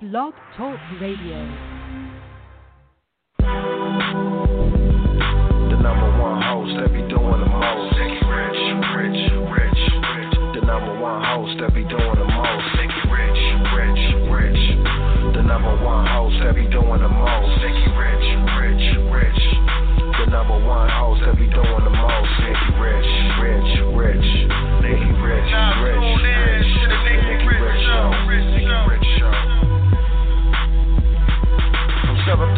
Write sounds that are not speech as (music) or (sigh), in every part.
Blog Talk Radio. The number one host that be doing the most. Rich, rich, rich, rich. The number one host that be doing the most. Rich, rich, rich. The number one host that be doing the most. Rich, rich, rich. The number one host that be doing the most. Rich, Rich, Rich.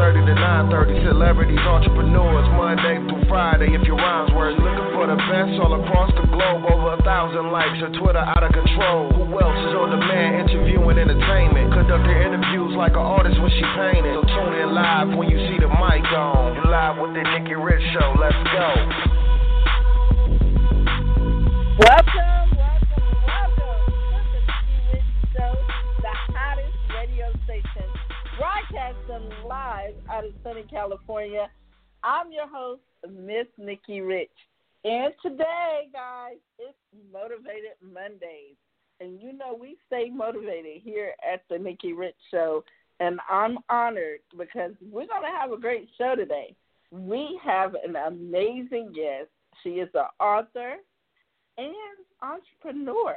7:30 to 9:30, celebrities, entrepreneurs, Monday through Friday. If your rhymes worth looking for the best all across the globe, over a thousand likes, her Twitter out of control. Who else is on demand interviewing entertainment? Conducting interviews like an artist when she painted. So tune in live when you see the mic on. You live with the Nikki Rich Show. Let's go. Out of sunny California. I'm your host, Miss Nikki Rich. And today, guys, it's Motivated Mondays. And you know, we stay motivated here at the Nikki Rich Show. And I'm honored because we're going to have a great show today. We have an amazing guest. She is an author and entrepreneur.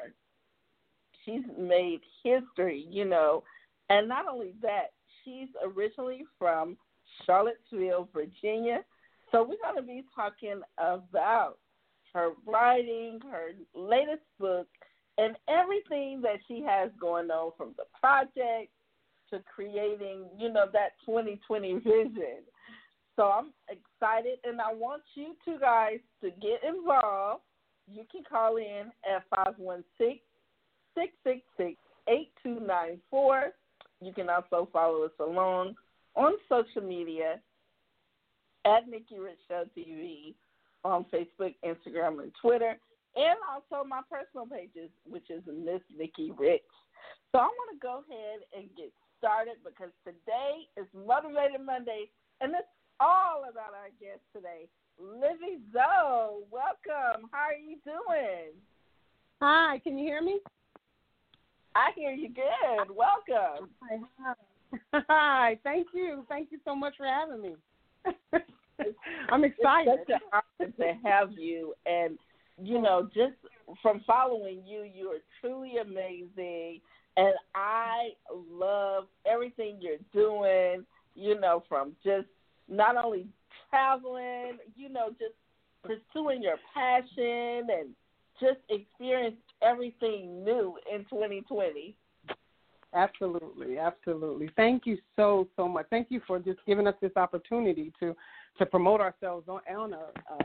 She's made history, you know. And not only that, she's originally from Charlottesville, Virginia. So we're going to be talking about her writing, her latest book, and everything that she has going on from the project to creating, you know, that 2020 vision. So I'm excited, and I want you two guys to get involved. You can call in at 516 666 8294. You can also follow us along on social media at Nikki Rich Show TV on Facebook, Instagram, and Twitter, and also my personal pages, which is Miss Nikki Rich. So I want to go ahead and get started because today is Motivated Monday, and it's all about our guest today, Livvy Zoe. Welcome. How are you doing? Hi, can you hear me? I hear you good. Welcome. Hi. Hi. (laughs) Hi, thank you. Thank you so much for having me. (laughs) I'm excited. It's such an honor to have you, and you know, just from following you, you are truly amazing, and I love everything you're doing. You know, from just not only traveling, you know, just pursuing your passion and just experience everything new in 2020. Absolutely, absolutely. Thank you so so much. Thank you for just giving us this opportunity to to promote ourselves on on a uh,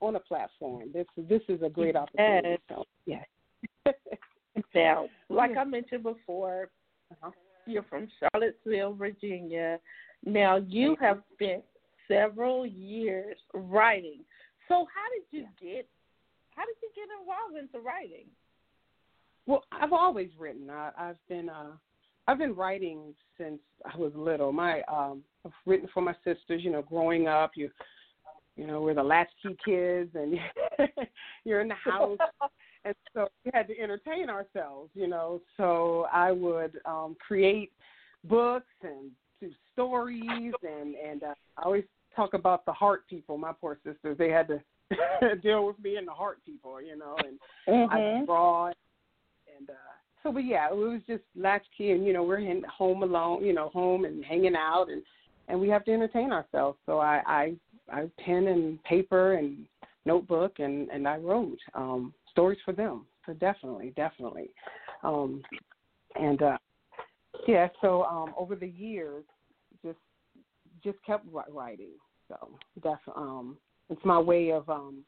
on a platform. This this is a great opportunity. So, yeah. (laughs) now, (laughs) like I mentioned before, uh-huh. you're from Charlottesville, Virginia. Now you have spent several years writing. So how did you get how did you get involved into writing? Well, I've always written. I, I've been uh, I've been writing since I was little. My um, I've written for my sisters. You know, growing up, you you know we're the latchkey kids, and (laughs) you're in the house, (laughs) and so we had to entertain ourselves. You know, so I would um, create books and do stories, and and uh, I always talk about the heart people. My poor sisters, they had to (laughs) deal with me and the heart people. You know, and mm-hmm. I draw and uh so but yeah, it was just latchkey and you know, we're in home alone, you know, home and hanging out and and we have to entertain ourselves. So I I I pen and paper and notebook and and I wrote um stories for them. So definitely, definitely. Um and uh yeah, so um over the years just just kept writing. So that's um it's my way of um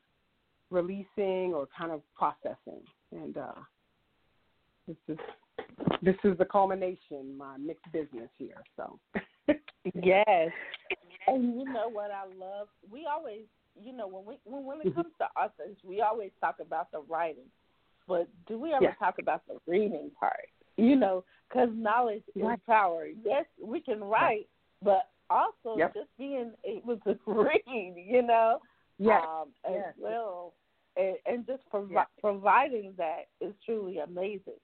releasing or kind of processing and uh this is this is the culmination, my mixed business here. So (laughs) yes, and you know what I love? We always, you know, when we when when it Mm-hmm. comes to authors, we always talk about the writing, but do we ever Yes. talk about the reading part? You know, because knowledge Right. is power. Yes, we can write, but also Yep. just being able to (laughs) read, you know, yes, um, as yes. well, and, and just provi- Yeah. providing that is truly amazing.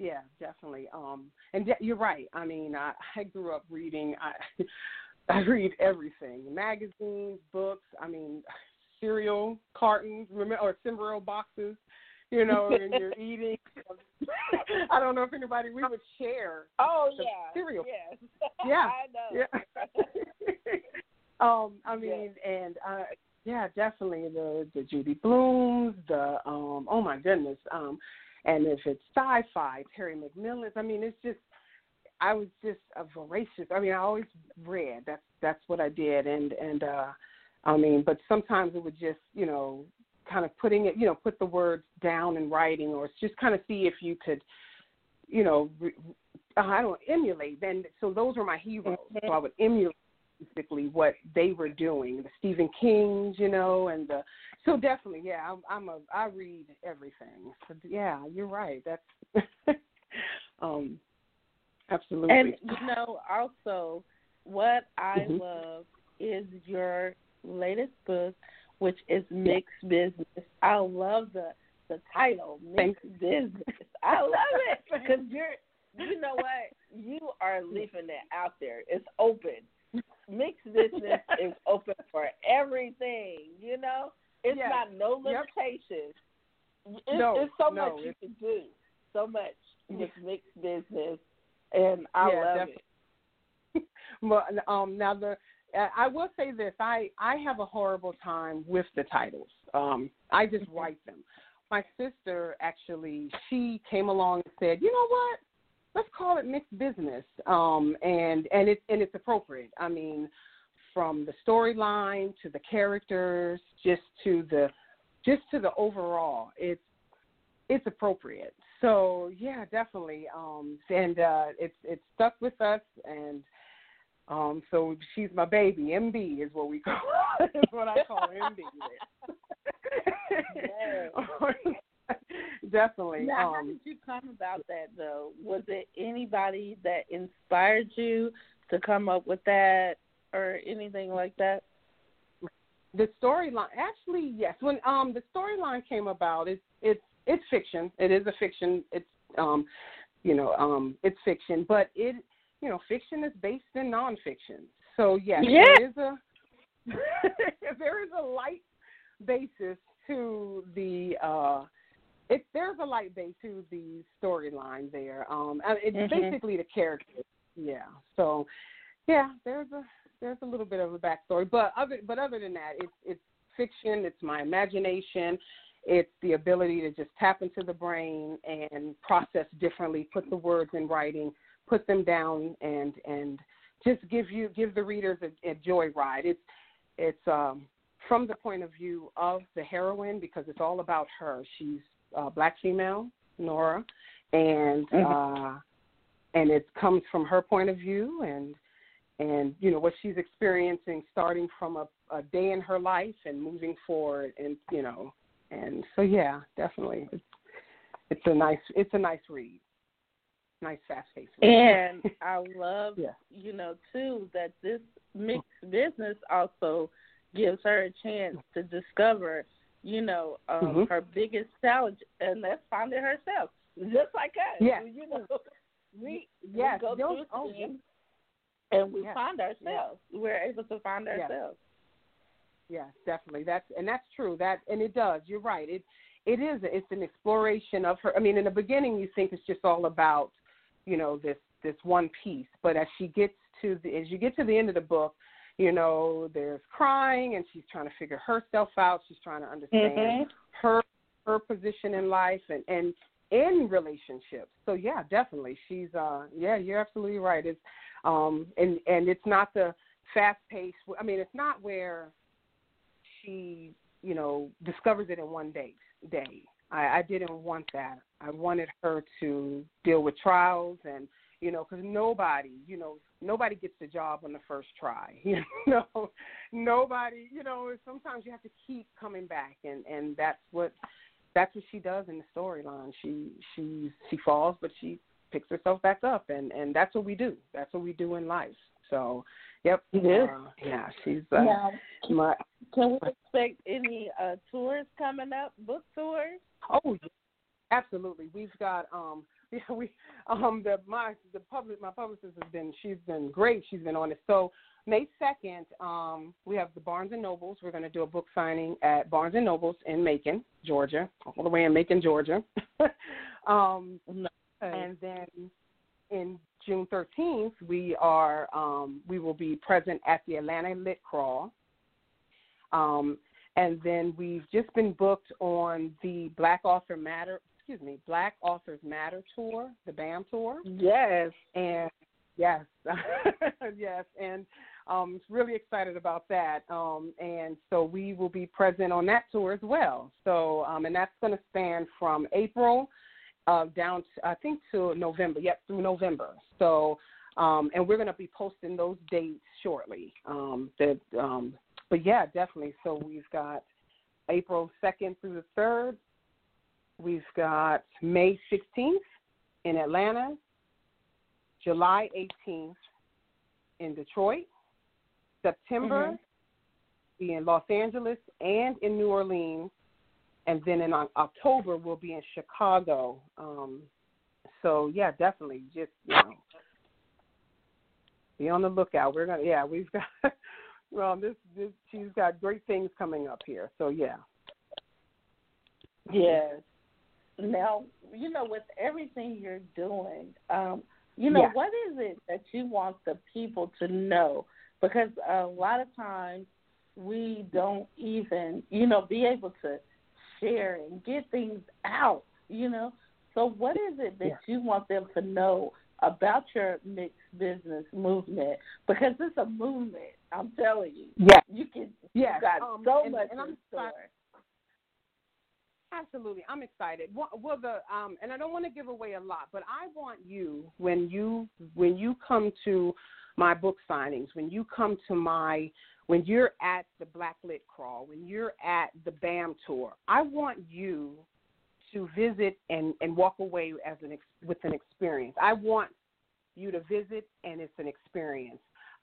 Yeah, definitely. Um, and de- you're right. I mean, I, I grew up reading. I (laughs) I read everything: magazines, books. I mean, cereal cartons, remember, or cereal boxes. You know, and you're (laughs) eating. (laughs) I don't know if anybody we would share. Oh yeah, cereal. Yes. Yeah, I know. Yeah. um, I mean, and uh, yeah, definitely the the Judy Blumes, the um, oh my goodness, um, and if it's sci-fi, Terry McMillan's. I mean, it's just I was just a voracious. I mean, I always read. That's that's what I did, and and uh, I mean, but sometimes it would just you know kind of putting it, you know, put the words down in writing, or just kind of see if you could, you know, re, I don't emulate. Then so those were my heroes. So I would emulate basically what they were doing, the Stephen Kings, you know, and the so definitely, yeah, I'm, I'm a I read everything. So yeah, you're right. That's (laughs) um absolutely. And you know, also, what I Mhm. love is your latest book, which is Mixed Business. I love the the title, Mixed Business. (laughs) I love it (laughs) because you're, you know what, you are leaving it out there. It's open. Mixed business (laughs) is open for everything. You know, it's Yes. not no Yep. limitations. It's, No, it's so no, much you can do. So much with mixed business, and I Yeah, love definitely. it. (laughs) Well, um, now the uh, I will say this: I I have a horrible time with the titles. Um, I just write them. My sister actually she came along and said, you know what? Let's call it mixed business. Um, and and it's and it's appropriate. I mean, from the storyline to the characters, just to the just to the overall, it's it's appropriate. So yeah, definitely. Um, and uh, it's it's stuck with us, and um, so she's my baby. MB is what we call (laughs) is what I call MB. (laughs) (laughs) definitely. Now, how Um, did you come about that, though? Was it anybody that inspired you to come up with that, or anything like that? the storyline actually yes when um the storyline came about it's it's it's fiction it is a fiction it's um you know um it's fiction but it you know fiction is based in nonfiction so yes Yeah. there is a (laughs) there is a light basis to the uh it there's a light base to the storyline there um it's Mhm. basically the character yeah so yeah there's a there's a little bit of a backstory, but other but other than that, it's it's fiction. It's my imagination. It's the ability to just tap into the brain and process differently, put the words in writing, put them down, and and just give you give the readers a, a joyride. It's it's um, from the point of view of the heroine because it's all about her. She's a black female, Nora, and uh, and it comes from her point of view and and you know what she's experiencing starting from a, a day in her life and moving forward and you know and so yeah definitely. It's it's a nice it's a nice read. Nice fast paced read. And I (laughs) love, Yeah. you know, too, that this mixed business also gives her a chance to discover, you know, um, Mhm. her biggest challenge, and that's finding herself, just like us. Yeah. You know, (laughs) we, Yes. we go Those- through oh, things, and we Yes. find ourselves. We're able to find Yes. ourselves. Yes, definitely. That's and that's true. That and it does. You're right. It it is. It's an exploration of her. I mean, in the beginning, you think it's just all about, you know, this this one piece. But as she gets to the as you get to the end of the book, you know, there's crying and she's trying to figure herself out. She's trying to understand Mhm. her her position in life and and in relationships. So yeah, definitely. She's uh yeah, you're absolutely right. It's um and and it's not the fast paced I mean, it's not where she, you know, discovers it in one day day. I, I didn't want that. I wanted her to deal with trials and you know, because nobody, you know, nobody gets the job on the first try. (laughs) You know, nobody, you know. Sometimes you have to keep coming back, and and that's what that's what she does in the storyline. She she she falls, but she picks herself back up, and and that's what we do. That's what we do in life. So, yep, uh, yeah, she's uh, Now, my can we expect any uh, tours coming up, book tours? Oh, absolutely. We've got um (laughs) yeah, we um the my the public my publicist has been she's been great. She's been on it. So May second, um, we have the Barnes and Nobles. We're going to do a book signing at Barnes and Nobles in Macon, Georgia, all the way in Macon, Georgia. (laughs) um, and then in June 13th, we are um, we will be present at the Atlanta Lit Crawl. Um, and then we've just been booked on the Black Author Matter, excuse me, Black Authors Matter tour, the BAM tour. Yes. And yes, (laughs) yes, and um, really excited about that. Um, and so we will be present on that tour as well. So, um, and that's going to span from April uh, down, to, I think, to November. Yep, through November. So, um, and we're going to be posting those dates shortly. Um, that, um, but yeah, definitely. So we've got April 2nd through the 3rd. We've got May 16th in Atlanta, July 18th in Detroit, September Mhm. be in Los Angeles and in New Orleans, and then in October we'll be in Chicago. Um, so yeah, definitely, just you know, be on the lookout. We're gonna yeah, we've got (laughs) well this this she's got great things coming up here. So yeah. Yes. Now, you know, with everything you're doing, um, you know, Yeah. what is it that you want the people to know? Because a lot of times we don't even, you know, be able to share and get things out, you know. So what is it that Yeah. you want them to know about your mixed business movement? Because it's a movement, I'm telling you. Yeah. You can Yes, you got um, so and- much and I'm in store. Absolutely, I'm excited. Well, the um, and I don't want to give away a lot, but I want you when you when you come to my book signings, when you come to my when you're at the Blacklit Crawl, when you're at the BAM tour, I want you to visit and and walk away as an ex, with an experience. I want you to visit and it's an experience,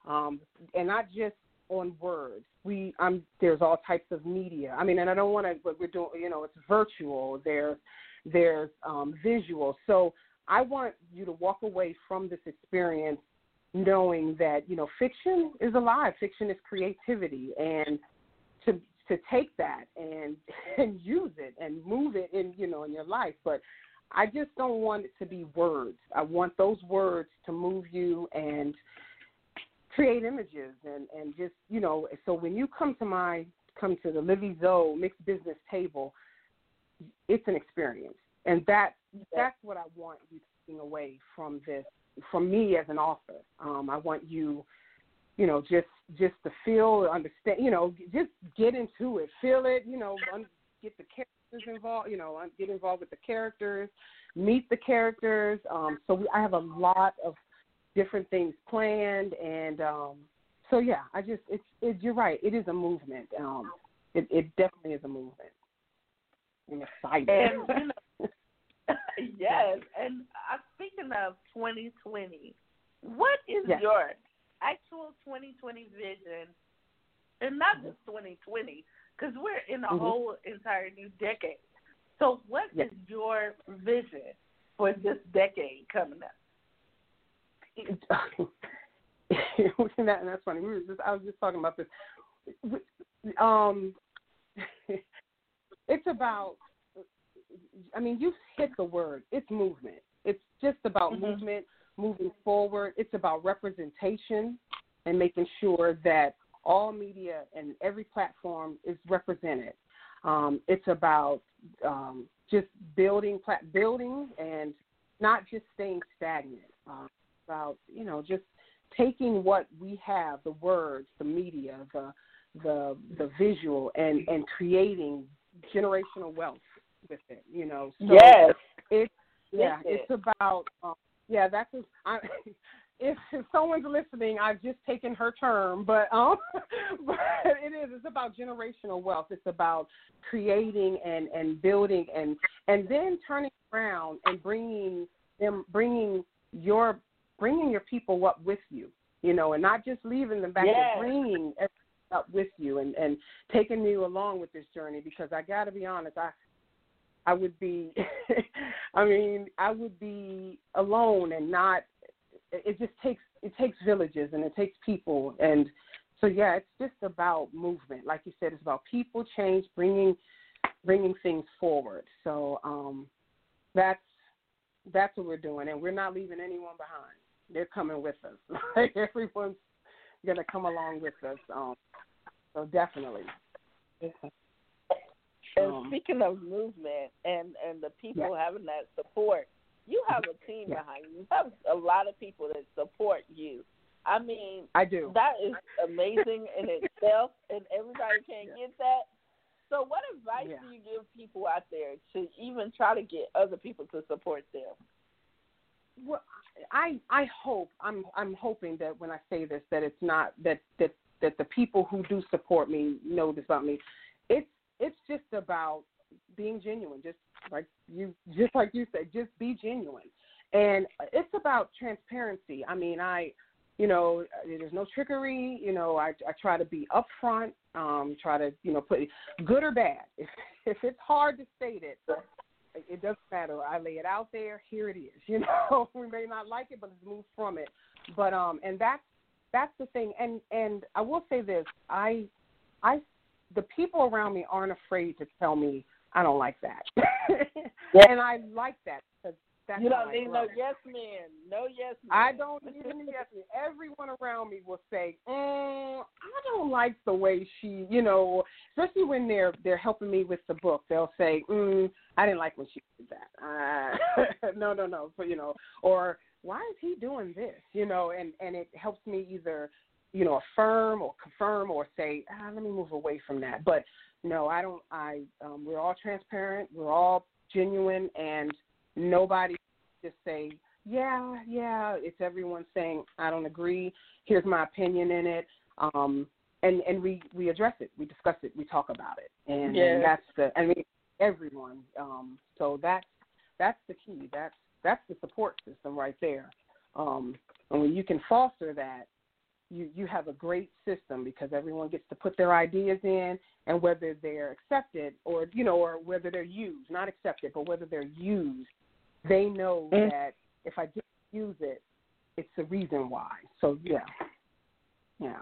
um, and not just on words. We um there's all types of media. I mean, and I don't want to, but we're doing, you know, it's virtual. There's there's um, visual. So I want you to walk away from this experience knowing that you know fiction is alive. Fiction is creativity, and to to take that and (laughs) and use it and move it in you know in your life. But I just don't want it to be words. I want those words to move you and create images and and just you know so when you come to my come to the Livvy Zoe mixed business table it's an experience. And that that's what I want you taking away from this from me as an author. Um I want you you know just just to feel understand you know just get into it feel it you know un- get the characters involved you know un- get involved with the characters meet the characters. Um so we, I have a lot of different things planned and um so yeah i just it's it, you're right it is a movement um it, it definitely is a movement i'm excited And you know, (laughs) yes. And uh, speaking of 2020, what is Yes. your actual 2020 vision? And not just 2020, because we're in a Mhm. whole entire new decade. So, what is Yes. your vision for this decade coming up? (laughs) and that, and that's funny. We were just i was just talking about this. Um (laughs) it's about i mean you hit the word. It's movement. It's just about Mhm. movement moving forward. It's about representation and making sure that all media and every platform is represented. Um, it's about um, just building building and not just staying stagnant. Um, about you know just taking what we have the words the media the the the visual and and creating generational wealth with it you know. So it's yeah it's about um, yeah that's a, I, (laughs) if, if someone's listening i've just taken her term but um (laughs) but it is it's about generational wealth. It's about creating and and building and and then turning around and bringing them bringing your bringing your people up with you, you know, and not just leaving them back, Yes. but bringing up with you and and taking you along with this journey. Because I got to be honest, I I would be, (laughs) I mean, I would be alone and not. It just takes it takes villages and it takes people and so yeah, it's just about movement. Like you said, it's about people change, bringing bringing things forward. So um, that's that's what we're doing, and we're not leaving anyone behind. They're coming with us. (laughs) Everyone's gonna come along with us. Um, so definitely. And um, speaking of movement and and the people yeah. having that support, you have a team yeah. behind you. You have a lot of people that support you. I mean, I do. That is amazing in (laughs) itself, and everybody can't yeah. get that. So, what advice do you give people out there to even try to get other people to support them? Well, I I hope I'm I'm hoping that when I say this that it's not that that that the people who do support me know this about me. It's it's just about being genuine, just like you just like you said, just be genuine. And it's about transparency. I mean, I you know, there's no trickery. You know, I I try to be upfront. Um, try to you know put good or bad. If (laughs) if it's hard to state it, it doesn't matter. I lay it out there. Here it is. (laughs) You know, we may not like it, but let's move from it. But um, and that's that's the thing. And and I will say this. I I the people around me aren't afraid to tell me I don't like that. (laughs) yeah. And I like that that's you don't need no yes man. No yes man. I don't need any yes man. Everyone around me will say, mm, I don't like the way she, you know, especially when they're they're helping me with the book. They'll say, mm, I didn't like when she did that. Uh, (laughs) no, no, no. So you know, or why is he doing this? You know, and and it helps me either, you know, affirm or confirm or say, ah, let me move away from that. But no, I don't. I um, we're all transparent. We're all genuine and nobody just say, yeah, yeah. It's everyone saying, I don't agree. Here's my opinion in it. Um, and and we we address it, we discuss it, we talk about it, and, yes. and that's the. I mean, everyone. Um, so that's that's the key. That's that's the support system right there. Um, and when you can foster that, you you have a great system because everyone gets to put their ideas in, and whether they're accepted or you know, or whether they're used, not accepted, but whether they're used, they know mm. that if I didn't use it, it's the reason why. So yeah, yeah.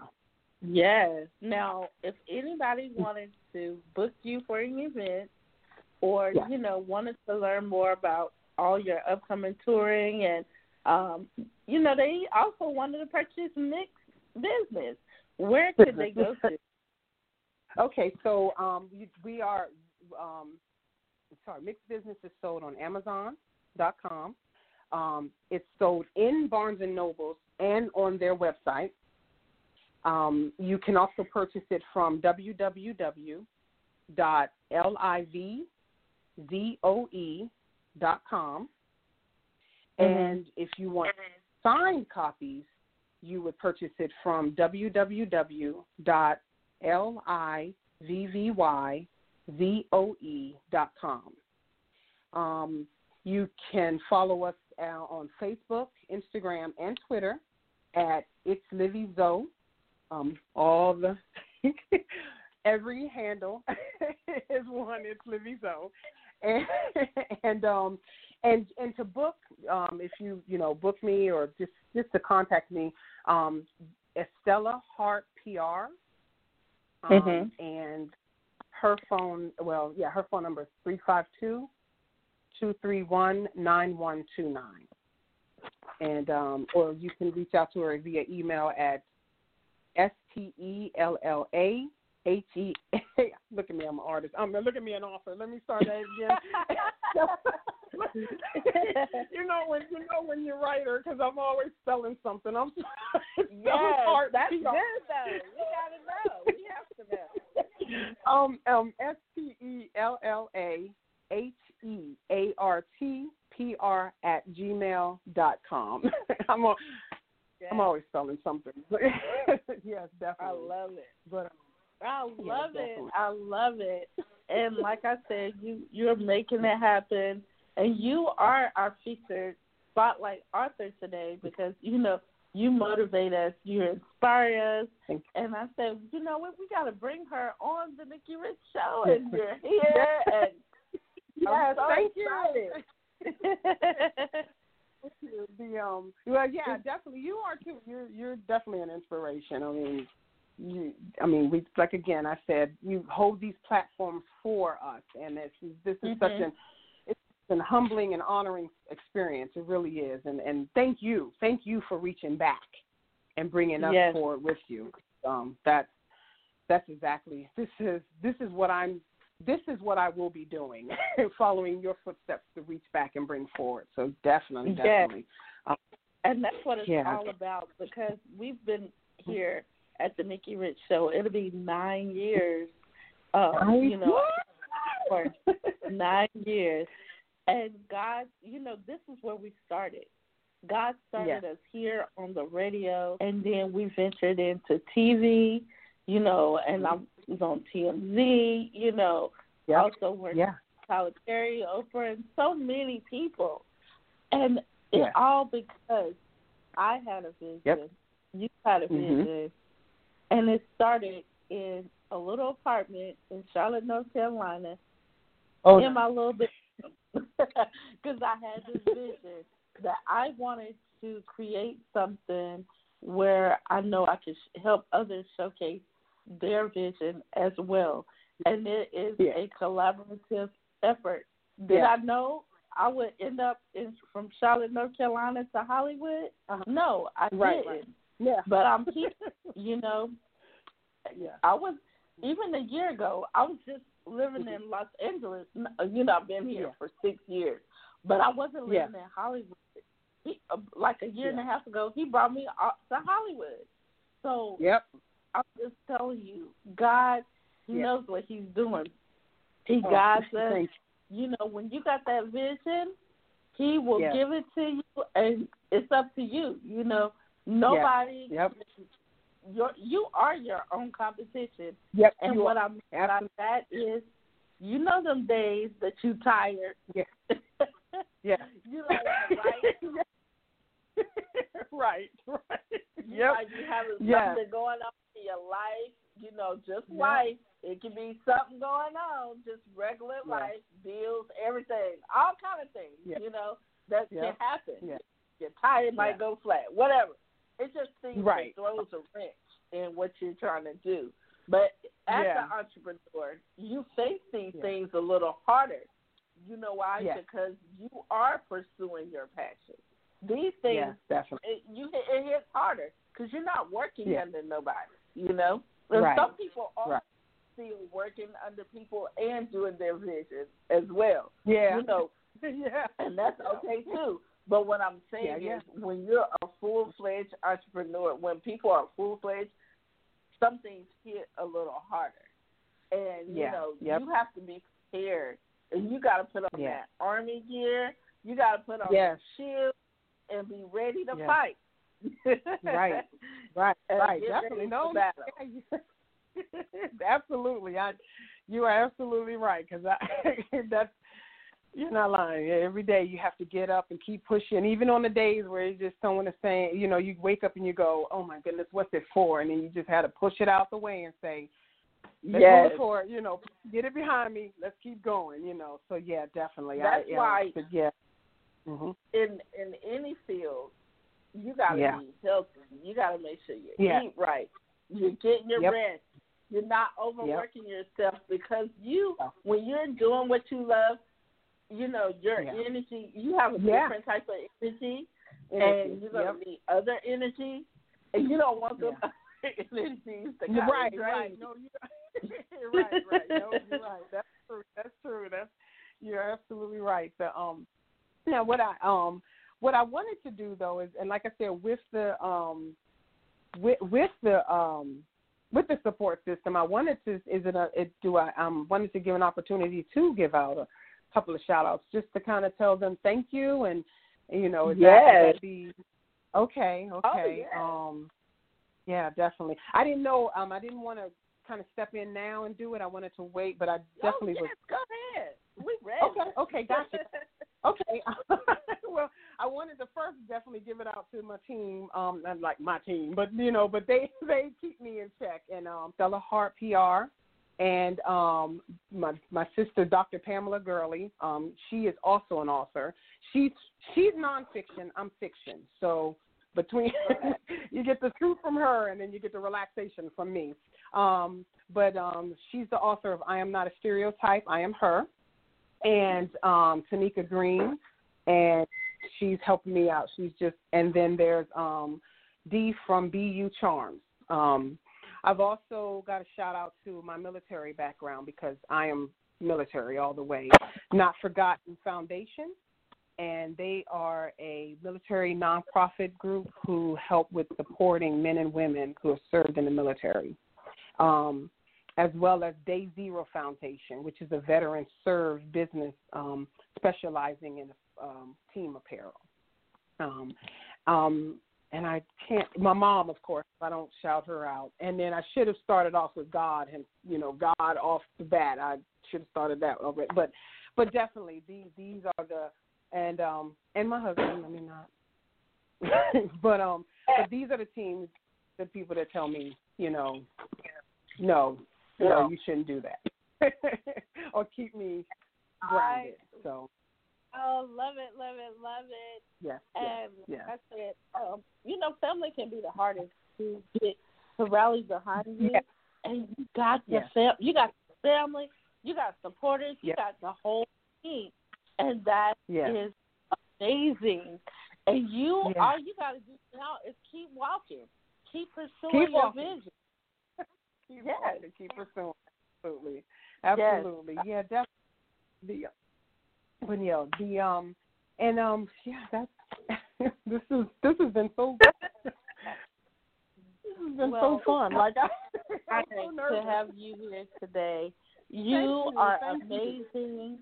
Yes. Now, if anybody wanted to book you for an event, or you know wanted to learn more about all your upcoming touring, and um, you know they also wanted to purchase mixed business, where could they go to? (laughs) Okay, so um, we, we are um, sorry, mixed business is sold on Amazon com. Um, it's sold in Barnes and Nobles and on their website. Um, you can also purchase it from www.livzoe.com. Mm-hmm. And if you want signed copies, you would purchase it from www.livzoe.com. Um, you can follow us uh, on Facebook, Instagram, and Twitter at It's Livvy Zoe. Um, all the (laughs) every handle (laughs) is one. It's Livvy Zoe, and (laughs) and um and and to book um if you you know book me or just just to contact me um Estella Heart PR um, mm-hmm. and her phone well yeah her phone number is three five two 231 9129. And, um, or you can reach out to her via email at S T E L L A H E. (laughs) Look at me, I'm an artist. I'm um, look at me, an author. Let me start that again. (laughs) you know when you know when you're writer because I'm always spelling something. I'm (laughs) yes, that's good though. We gotta know. We have to know. Um, um, S T E L L A H E A R T P R at gmail dot com. (laughs) I'm a, yes. I'm always spelling something. (laughs) yes, definitely. I love it. But um, I love yeah, it. I love it. And like I said, you you're making it happen, and you are our featured spotlight author today because you know you motivate us, you inspire us, and I said, you know what, we got to bring her on the Nikki Rich show, and you're (laughs) here, and Yes, so thank you. (laughs) the um well yeah definitely you are too you're you're definitely an inspiration i mean you i mean we like again i said you hold these platforms for us and this is this is such Mhm. an it's an humbling and honoring experience it really is and and thank you thank you for reaching back and bringing us Yes. forward with you um that's that's exactly this is this is what i'm this is what I will be doing, (laughs) following your footsteps to reach back and bring forward. So definitely, definitely. Um, And that's what it's Yeah. all about because we've been here at the Nikki Rich Show. It'll be nine years. Uh, you know, for nine years. And God, you know, this is where we started. God started us here on the radio, and then we ventured into TV, you know, and I was on TMZ, you know, Yep. also worked yeah, Perry, Oprah, and so many people. And it Yeah. all because I had a vision, Yep. you had a Mhm. vision, and it started in a little apartment in Charlotte, North Carolina, oh, in my little bit, (laughs) because I had this vision that I wanted to create something where I know I could sh- help others showcase their vision as well. And it is Yeah. a collaborative effort. Did Yeah. I know I would end up in from Charlotte, North Carolina to Hollywood? Uh-huh. No, I Right, didn't. right. yeah, But I'm here, (laughs) you know. yeah, I was even a year ago. I was just living in Los Angeles. You know, I've been here Yeah. for six years, but I wasn't Yeah. living in Hollywood. He, uh, like a year and a half ago, he brought me to Hollywood. So yep, I'm just telling you, God, He Yeah. knows what He's doing. He Oh, guides us. You know, when you got that vision, He will give it to you, and it's up to you. You know, nobody. Yep. You're, you are your own competition. yep. And you what. I mean by that is, you know, them days that you tired. Yeah. (laughs) Yeah. you like (laughs) right. (laughs) right, right. You Yep. like you having Yeah. something going on your life. You know, just Yeah. life. It can be something going on, just regular Yeah. life, bills, everything, all kind of things. Yeah. You know that Yeah. can happen. Yeah. Your tire might go flat, whatever. It just seems Right. it throws a wrench in what you're trying to do. But as an entrepreneur, you face these things a little harder. You know why? Because you are pursuing your passion. These things, definitely. it, you it hits harder because you're not working under nobody. You know, Right. some people are Right. still working under people and doing their vision as well. Yeah. You know, (laughs) yeah. and that's okay too. But what I'm saying Yeah, yeah. is, when you're a full fledged entrepreneur, when people are full fledged, some things hit a little harder, and you Yeah, know yep. you have to be prepared, and you got to put on that army gear. You got to put on Yes. your shield and be ready to fight. (laughs) Right. Right, right, definitely. No, (laughs) (laughs) absolutely. I, you are absolutely right because I that's you're not lying. Every day you have to get up and keep pushing, even on the days where it's just someone is saying, you know, you wake up and you go, oh my goodness, what's it for? And then you just had to push it out the way and say, let's Yes. move forward. You know, get it behind me. Let's keep going. You know. So yeah, definitely. That's I, why- yeah. hmm in in any field, you gotta Yeah. be healthy. You gotta make sure you Yeah. eat right. You're getting your Yep. rest. You're not overworking yourself because you, when you're doing what you love, you know your Yeah. energy. You have a different type of energy, Energy, and you're gonna yep. need other energy, and you don't want them Yeah. (laughs) energies to You're right, right. No, you're (laughs) right, right. No, you're right. That's true. That's true. That's you're absolutely right. The um now what I um what I wanted to do though is and like I said with the um with with the um with the support system I wanted to is it a it do I um wanted to give an opportunity to give out a couple of shout outs just to kind of tell them thank you and you know is that, Yes. that be okay okay yes. um yeah definitely I didn't know um I didn't want to kind of step in now and do it I wanted to wait but I definitely oh, was go ahead. We ready. Okay, okay, gotcha. (laughs) Okay. (laughs) well, I wanted to first definitely give it out to my team, um, not like my team, but you know, but they (laughs) they keep me in check. And um, Stella Heart PR, and um, my my sister, Dr. Pamela Gurley, um, she is also an author. She's she's nonfiction. I'm fiction. So between (laughs) you get the truth from her, and then you get the relaxation from me. Um, but um, she's the author of I Am Not a Stereotype. I Am Her, and um, Tanika Green, and she's helping me out. She's just and then there's um, Dee from BU Charms. Um, I've also got a shout out to my military background because I am military all the way. Not Forgotten Foundation, and they are a military nonprofit group who help with supporting men and women who have served in the military, um, as well as Day Zero Foundation, which is a veteran served business um, specializing in um, team apparel. Um, um, and I can't. My mom, of course, I don't shout her out. And then I should have started off with God, and you know, God off the bat. I should have started that already. But, but definitely these these are the and um and my husband. let me not. (laughs) but um, but these are the teams, the people that tell me, you know, no, no, you shouldn't do that, (laughs) or keep me grounded. I, so Oh, love it, love it, love it. Yes. And yes, I said, um, you know, family can be the hardest to get to rally behind you. Yes. And you got the Yes. fam- you got family, you got supporters, you got the whole team, and that is Yes. amazing. And you, Yes. all you got to do now is keep walking, keep pursuing Keep your walking. vision. Keep Yes. walking, keep pursuing. Absolutely, absolutely. Yeah, definitely. The but yeah, the um, and um, yeah, that's (laughs) this is this has been so. (laughs) this has been Well, (laughs) so fun. Like I, I'm so nervous. to have you here today. You you, are thank you. amazing,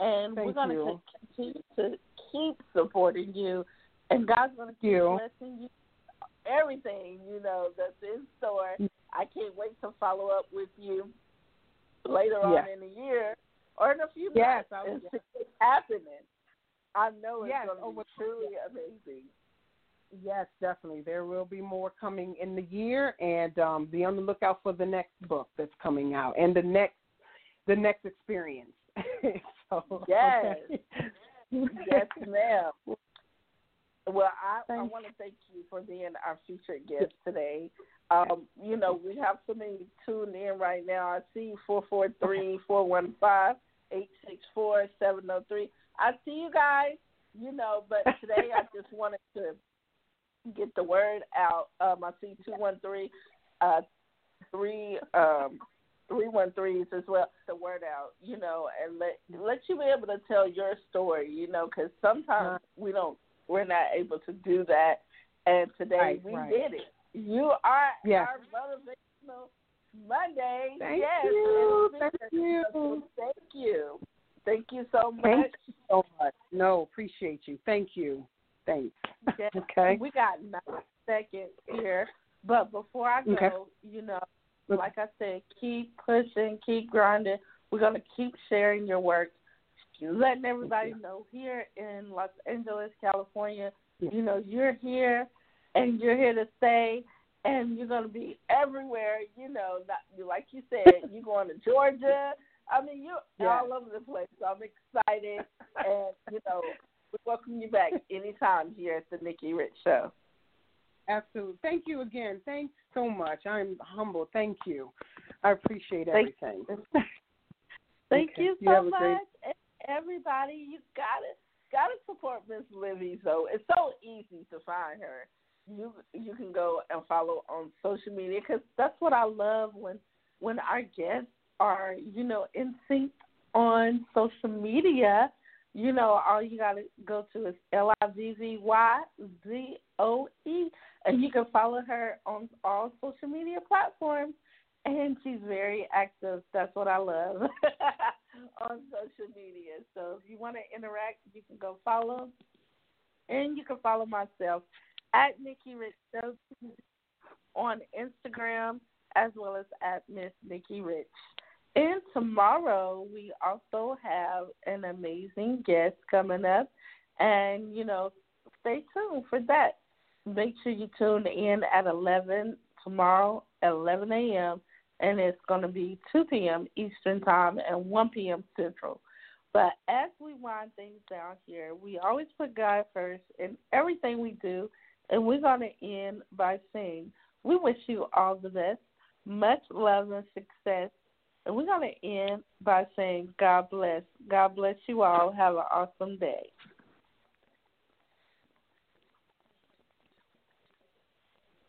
and we're Thank going you. to continue to keep supporting you, and God's going to keep you. blessing you. Everything you know that's in store. I can't wait to follow up with you later on Yeah. in the year or in a few Yes, months I and see what's happening. I know it's Yes, going to oh, be truly amazing. Yes, definitely. There will be more coming in the year, and um, be on the lookout for the next book that's coming out and the next the next experience. (laughs) so, Yes. okay. yes, ma'am. (laughs) Well, I, I want to thank you for being our featured guest today. Um, you know, we have so many tuned in right now. I see four four three four one five eight six four seven zero three. I see you guys. You know, but today I just (laughs) wanted to get the word out. Um, I see two one three, uh, three um three one threes as well. The word out, you know, and let let you be able to tell your story, you know, because sometimes we don't, we're not able to do that. And today Right, we right. did it. You are Yes. our motivational Monday. Thank yes, you. Thank you. So Thank you. Thank you so much. Thank you so much. No, appreciate you. Thank you. Thanks. Yes. (laughs) Okay. We got nine seconds here, but before I go, Okay. you know, like I said, keep pushing, keep grinding. We're gonna keep sharing your work, letting everybody know here in Los Angeles, California. You know, you're here, and you're here to stay, and you're gonna be everywhere. You know, not like you said, you're going to Georgia. I mean, you're Yeah. all over the place. So I'm excited, and you know, we welcome you back anytime here at the Nikki Rich Show. Absolutely. Thank you again. Thanks so much. I'm humble. Thank you. I appreciate Thank- everything. (laughs) Thank Okay. you You so a much, great- everybody. You gotta gotta support Miss Livvy. So it's so easy to find her. You you can go and follow on social media because that's what I love when when our guests are you know in sync on social media. You know, all you gotta go to is L I V V Y Z O E, and you can follow her on all social media platforms and she's very active. That's what I love (laughs) on social media. So if you want to interact, you can go follow, and you can follow myself at Nikki Rich Show on Instagram as well as at Miss Nikki Rich. And tomorrow we also have an amazing guest coming up, and you know, stay tuned for that. Make sure you tune in at eleven tomorrow at eleven a.m and it's going to be 2 p.m. Eastern Time and 1 p.m. Central. But as we wind things down here, we always put God first in everything we do, and we're going to end by saying, We wish you all the best, much love and success. And we're going to end by saying, God bless. God bless you all. Have an awesome day.